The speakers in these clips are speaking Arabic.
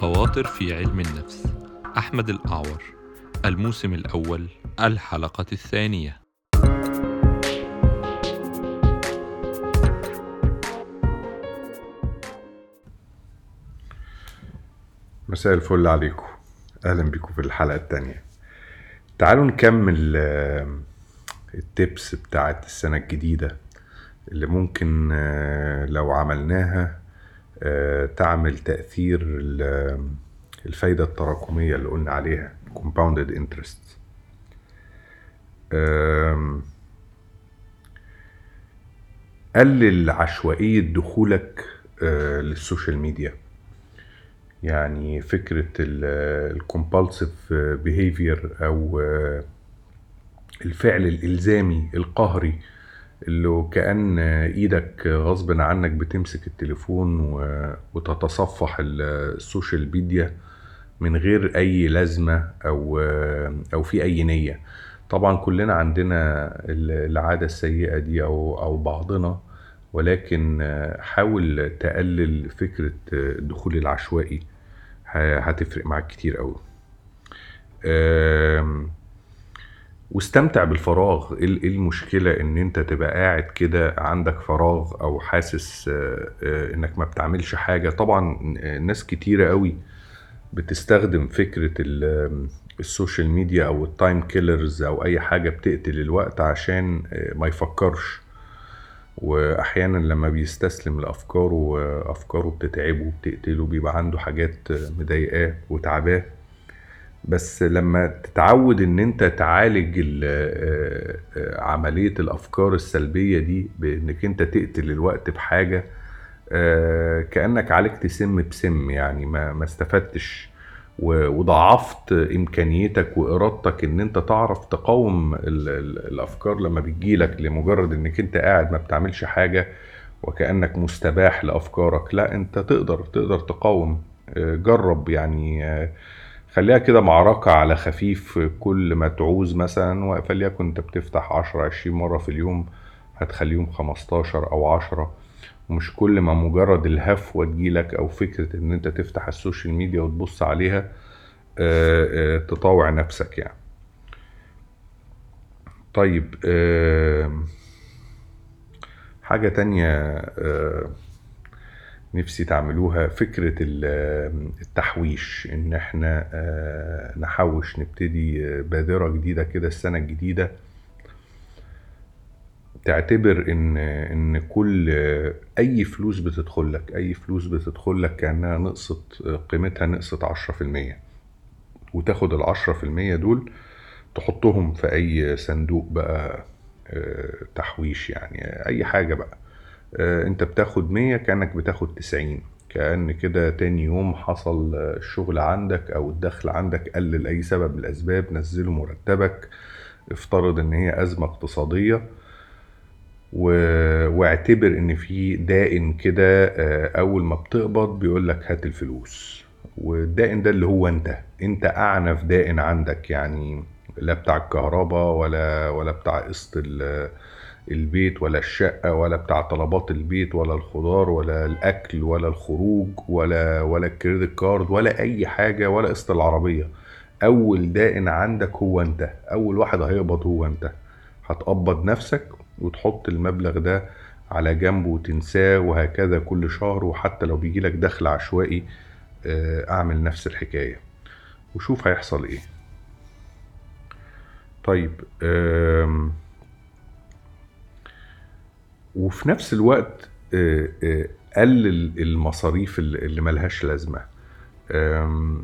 خواطر في علم النفس. أحمد الأعور الموسم الأول الحلقة الثانية. مساء الفل عليكم. أهلا بيكم في الحلقة التانية. تعالوا نكمل آه، التبس بتاعت السنة الجديدة اللي ممكن آه، لو عملناها تعمل تأثير ال- الفايدة التراكمية اللي قلنا عليها compounded interest. قلل عشوائية دخولك آه، للسوشيال ميديا. يعني فكرة ال compulsive behavior أو آه، الفعل الإلزامي القهري اللي كأن إيدك غصب عنك بتمسك التليفون وتتصفح ال- السوشيال ميديا من غير أي لازمة أو أو في أي نية. طبعا كلنا عندنا ال- العادة السيئة دي أو أو بعضنا ولكن حاول تقلل فكرة الدخول العشوائي. هتفرق معاك كتير آم، واستمتع بالفراغ. ال- إيه المشكلة إن أنت تبقى قاعد كده عندك فراغ أو حاسس آه، آه، إنك ما بتعملش حاجة؟ طبعا ناس كتيرة قوي بتستخدم فكرة ال- السوشيال ميديا أو ال time killers أو أي حاجة بتقتل الوقت عشان آه، ما يفكرش. واحيانا لما بيستسلم لأفكاره أفكاره بتتعبه وبتقتله بيبقى عنده حاجات مضايقاه وتعباه. بس لما تتعود إن أنت تعالج ال- آه، آه، عملية الأفكار السلبية دي بإنك أنت تقتل الوقت بحاجة آه، كأنك عالجت سم بسم يعني ما ما استفدتش وضعفت إمكانيتك وإرادتك إن أنت تعرف تقاوم ال- ال- الأفكار لما بتجيلك لمجرد إنك أنت قاعد ما بتعملش حاجة وكأنك مستباح لأفكارك لا أنت تقدر تقدر تقاوم جرب يعني خليها كده معركة على خفيف كل ما تعوز مثلا فليكن أنت بتفتح 10 20 مرة في اليوم هتخليهم 15 أو 10 ومش كل ما مجرد الهفوة تجيلك أو فكرة إن أنت تفتح السوشيال ميديا وتبص عليها آه، آه، تطاوع نفسك يعني. طيب آه، حاجة تانية نفسي تعملوها. فكرة ال- التحويش إن إحنا آه، نحوش نبتدي آه، بادرة جديدة كده السنة الجديدة. تعتبر إن إن كل آه، أي فلوس بتدخل لك أي فلوس بتدخل لك كأنها نقصت قيمتها نقصت 10% وتاخد ال 10% دول تحطهم في أي صندوق بقى تحويش يعني أي حاجة بقى. انت بتاخد 100 كأنك بتاخد 90 كأن كده تاني يوم حصل آه، الشغل عندك أو الدخل عندك قل لأي سبب من الأسباب نزله مرتبك افترض إن هي أزمة اقتصادية. و... واعتبر إن في دائن كده آه، أول ما بتقبض بيقول لك هات الفلوس. والدائن ده اللي هو أنت. أنت أعنف دائن عندك يعني لا بتاع الكهرباء ولا ولا بتاع قسط البيت ولا الشقة ولا بتاع طلبات البيت ولا الخضار ولا الأكل ولا الخروج ولا ولا الكريدت كارد ولا أي حاجة ولا قسط العربية. أول دائن عندك هو أنت. أول واحد هيقبض هو أنت. هتقبض نفسك وتحط المبلغ ده على جنب وتنساه وهكذا كل شهر وحتى لو بيجيلك دخل عشوائي آه، أعمل نفس الحكاية. وشوف هيحصل إيه. طيب وفي نفس الوقت آه، آه، قلل المصاريف اللي ملهاش لازمة. آم،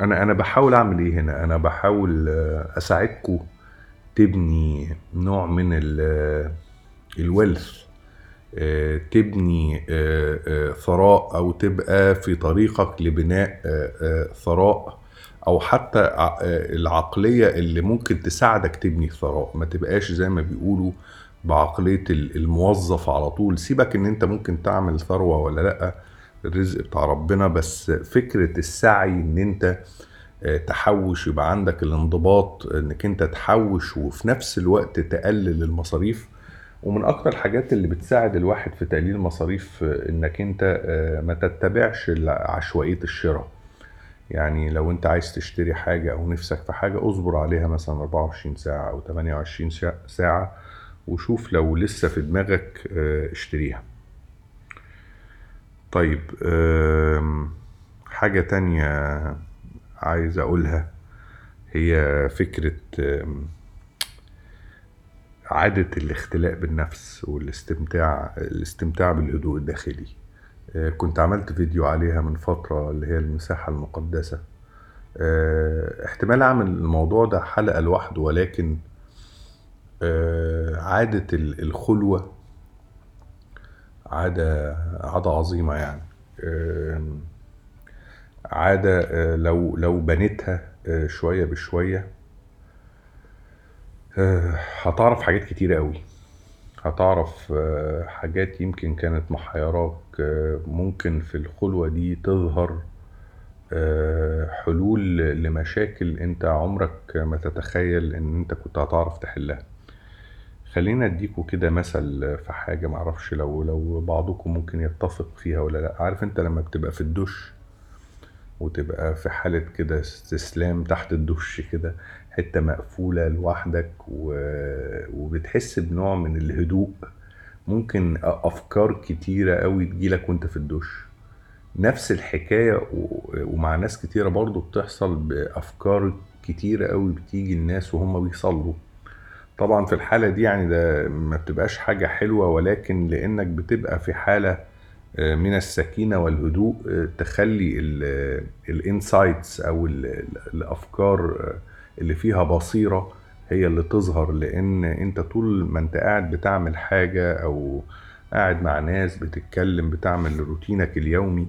أنا أنا بحاول أعمل إيه هنا؟ أنا بحاول آه، اساعدكم تبني نوع من ال- الويلث. تبني ثراء أو تبقى في طريقك لبناء ثراء. أو حتى آه، العقلية اللي ممكن تساعدك تبني ثراء ما تبقاش زي ما بيقولوا بعقلية ال- الموظف على طول. سيبك إن أنت ممكن تعمل ثروة ولا لأ الرزق بتاع ربنا بس فكرة السعي إن أنت آه، تحوش يبقى عندك الانضباط إنك أنت تحوش وفي نفس الوقت تقلل المصاريف. ومن أكتر الحاجات اللي بتساعد الواحد في تقليل المصاريف آه، إنك أنت ما تتبعش عشوائية الشراء. يعني لو انت عايز تشتري حاجة أو نفسك في حاجة اصبر عليها مثلا 24 ساعة أو 28 شا- ساعة وشوف لو لسه في دماغك آه، اشتريها. طيب حاجة تانية عايز اقولها هي فكرة عادة الاختلاء بالنفس والاستمتاع الاستمتاع بالهدوء الداخلي. كنت عملت فيديو عليها من فترة اللي هي المساحة المقدسة. آه، احتمال أعمل الموضوع ده حلقة لوحده ولكن آه، عادة ال- الخلوة عادة عادة عظيمة يعني. عادة آه، لو لو بنيتها آه، شوية بشوية آه، هتعرف حاجات كتيرة قوي هتعرف آه، حاجات يمكن كانت محيراك. آه، ممكن في الخلوة دي تظهر آه، حلول لمشاكل انت عمرك ما تتخيل ان انت كنت هتعرف تحلها خلينا اديكوا كده مثل في حاجة معرفش لو لو بعضكم ممكن يتفق فيها ولا لأ عارف انت لما بتبقى في الدش وتبقى في حالة كده استسلام تحت الدش كده حتة مقفولة لوحدك. وبتحس بنوع من الهدوء ممكن أفكار كتيرة قوي تجيلك وأنت في الدش نفس الحكاية و... ومع ناس كتيرة برضو بتحصل بأفكار كتيرة قوي بتيجي الناس وهم بيصلوا طبعا في الحالة دي يعني ده ما بتبقاش حاجة حلوة ولكن لأنك بتبقى في حالة آه، من السكينة والهدوء آه، تخلي ال insights أو ال- ال- الأفكار آه، اللي فيها بصيرة هي اللي تظهر لأن أنت طول ما أنت قاعد بتعمل حاجة أو قاعد مع ناس بتتكلم بتعمل روتينك اليومي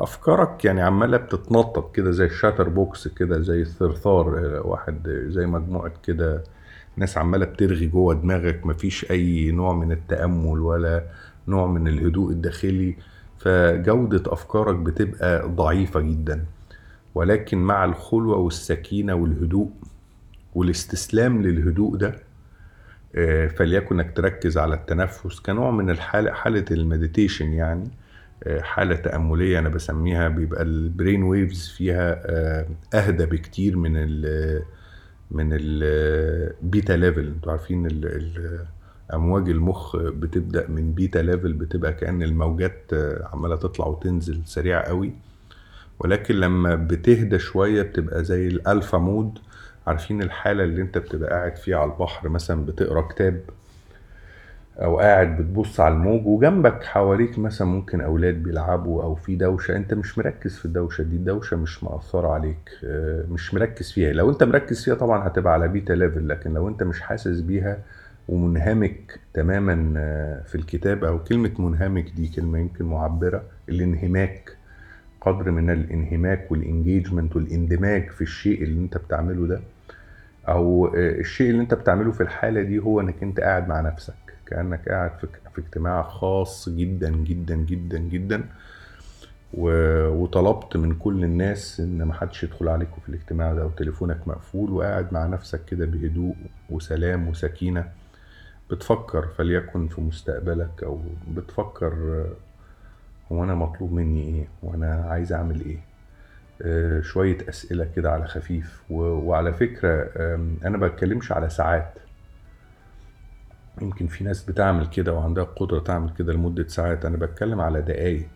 أفكارك يعني عمالة بتتنطط كده زي ال chatterbox كده زي الثرثار أه، واحد زي مجموعة كده ناس عمالة بترغي جوه دماغك مفيش أي نوع من التأمل ولا نوع من الهدوء الداخلي فجودة أفكارك بتبقى ضعيفة جدا. ولكن مع الخلوة والسكينة والهدوء والاستسلام للهدوء ده آه، فليكن انك تركز على التنفس كنوع من الحالة حالة ال meditation يعني آه، حالة تأملية أنا بسميها بيبقى ال brain waves فيها آه، أهدى بكتير من ال من ال beta level أنتوا عارفين ال- أمواج المخ بتبدأ من beta level بتبقى كأن الموجات عمالة تطلع وتنزل سريع قوي. ولكن لما بتهدى شوية بتبقى زي ال alpha mode عارفين الحالة اللي انت بتبقى قاعد فيها على البحر مثلا بتقرأ كتاب أو قاعد بتبص على الموج وجنبك حواليك مثلا ممكن أولاد بيلعبوا أو في دوشة انت مش مركز في الدوشة دي الدوشة مش مأثرة عليك آه، مش مركز فيها. لو انت مركز فيها طبعا هتبقى على beta level لكن لو انت مش حاسس بيها ومنهمك تماما آه، في الكتاب أو كلمة منهمك دي كلمة يمكن معبرة الانهماك قدر من الانهماك والانجيجمنت والإندماج في الشيء اللي انت بتعمله ده أو آه، الشيء اللي أنت بتعمله في الحالة دي هو إنك أنت قاعد مع نفسك كأنك قاعد في اجتماع خاص جدا جدا جدا جدا. وطلبت من كل الناس إن ما حدش يدخل عليكم في الاجتماع ده وتليفونك مقفول وقاعد مع نفسك كده بهدوء وسلام وسكينة. بتفكر فليكن في مستقبلك أو بتفكر آه، هو أنا مطلوب مني إيه؟ وأنا عايز أعمل إيه؟ شوية أسئلة كده على خفيف. وعلى فكرة أنا ما بتكلمش على ساعات. يمكن في ناس بتعمل كده وعندها قدرة تعمل كده لمدة ساعات. أنا بتكلم على دقايق.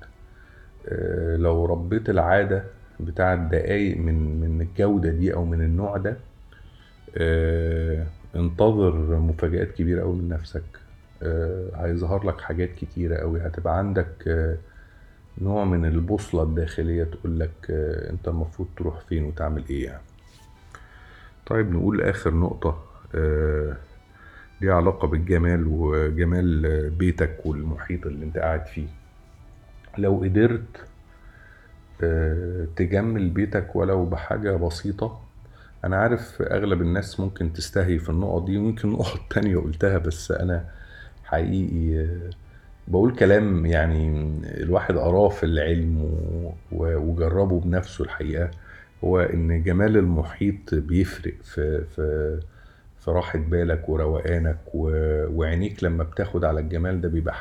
آه، لو ربيت العادة بتاعت دقايق من من الجودة دي أو من النوع ده آه، انتظر مفاجآت كبيرة أوي من نفسك. آه، هيظهر لك حاجات كتيرة أوي. هتبقى عندك آه، نوع من البوصلة الداخلية تقول لك آه، أنت المفروض تروح فين وتعمل إيه يعني. طيب نقول آخر نقطة آه، ليها علاقة بالجمال وجمال بيتك والمحيط اللي أنت قاعد فيه. لو قدرت آه، تجمل بيتك ولو بحاجة بسيطة أنا عارف أغلب الناس ممكن تستهي في النقط دي ويمكن نقط تانية قلتها بس أنا حقيقي بقول كلام يعني الواحد قراه في العلم وجربه بنفسه الحقيقة هو إن جمال المحيط بيفرق في في في راحة بالك وروقانك وعينيك لما بتاخد على الجمال ده بيبقى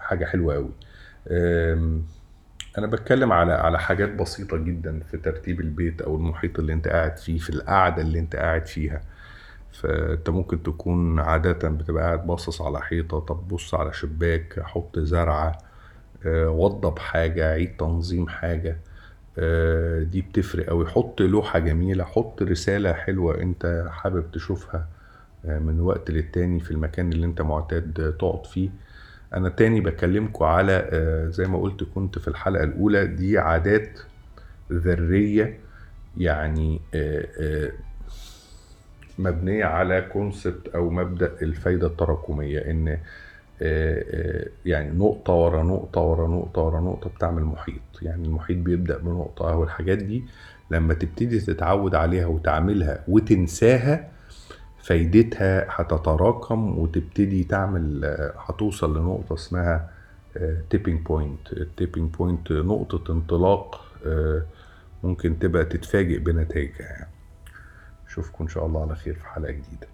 حاجة حلوة أوي. أم، أنا بتكلم على على حاجات بسيطة جدا في ترتيب البيت أو المحيط اللي أنت قاعد فيه في القعدة اللي أنت قاعد فيها. فانت ممكن تكون عادة بتبقى قاعد باصص على حيطة طب بص على شباك حط زرعة آه، وضب حاجة عيد تنظيم حاجة آه، دي بتفرق أوي. حط لوحة جميلة حط رسالة حلوة أنت حابب تشوفها آه، من وقت للتاني في المكان اللي أنت معتاد تقعد فيه. أنا تاني بكلمكم على زي ما قلت كنت في الحلقة الأولى دي عادات ذرية يعني مبنية على concept أو مبدأ الفايدة التراكمية إن آه، آه، يعني نقطة ورا نقطة ورا نقطة ورا نقطة بتعمل محيط. يعني المحيط بيبدأ بنقطة أو الحاجات دي لما تبتدي تتعود عليها وتعملها وتنساها فايدتها هتتراكم وتبتدي تعمل آه، هتوصل لنقطة اسمها tipping point ال tipping point نقطة انطلاق ممكن تبقى تتفاجئ بنتائجها يعني. اشوفكم إن شاء الله على خير في حلقة جديدة.